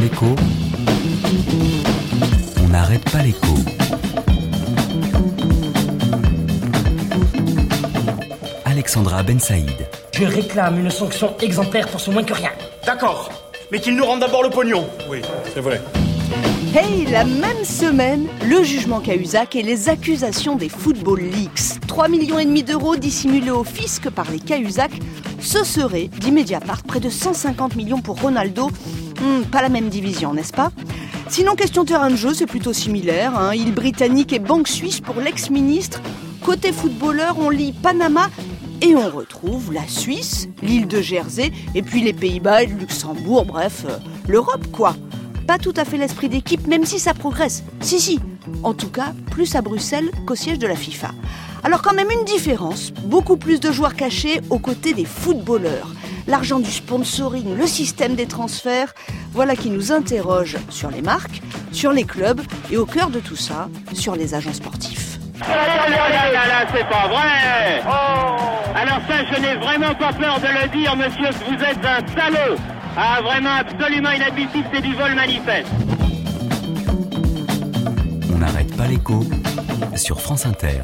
l'écho, on n'arrête pas l'écho. Alexandra Ben Saïd. Je réclame une sanction exemplaire pour ce moins que rien. D'accord, mais qu'ils nous rendent d'abord le pognon. Oui, c'est vrai. Hey, la même semaine, le jugement Cahuzac et les accusations des Football Leaks. 3 millions d'euros dissimulés au fisc par les Cahuzac, ce serait, dit Mediapart, près de 150 millions pour Ronaldo. Hmm, pas la même division, n'est-ce pas? Sinon, question terrain de jeu, c'est plutôt similaire. Hein. Île britannique et banque suisse pour l'ex-ministre. Côté footballeur, on lit Panama et on retrouve la Suisse, l'île de Jersey, et puis les Pays-Bas, le Luxembourg, bref, euh, l'Europe quoi. Pas tout à fait l'esprit d'équipe, même si ça progresse. Si, si. En tout cas, plus à Bruxelles qu'au siège de la FIFA. Alors quand même une différence, beaucoup plus de joueurs cachés aux côtés des footballeurs. L'argent du sponsoring, le système des transferts, voilà qui nous interroge sur les marques, sur les clubs et au cœur de tout ça, sur les agents sportifs. Ah là là là là, c'est pas vrai Alors ça, je n'ai vraiment pas peur de le dire, monsieur, vous êtes un salaud Ah, vraiment absolument inadmissible, c'est du vol manifeste On n'arrête pas l'écho sur France Inter.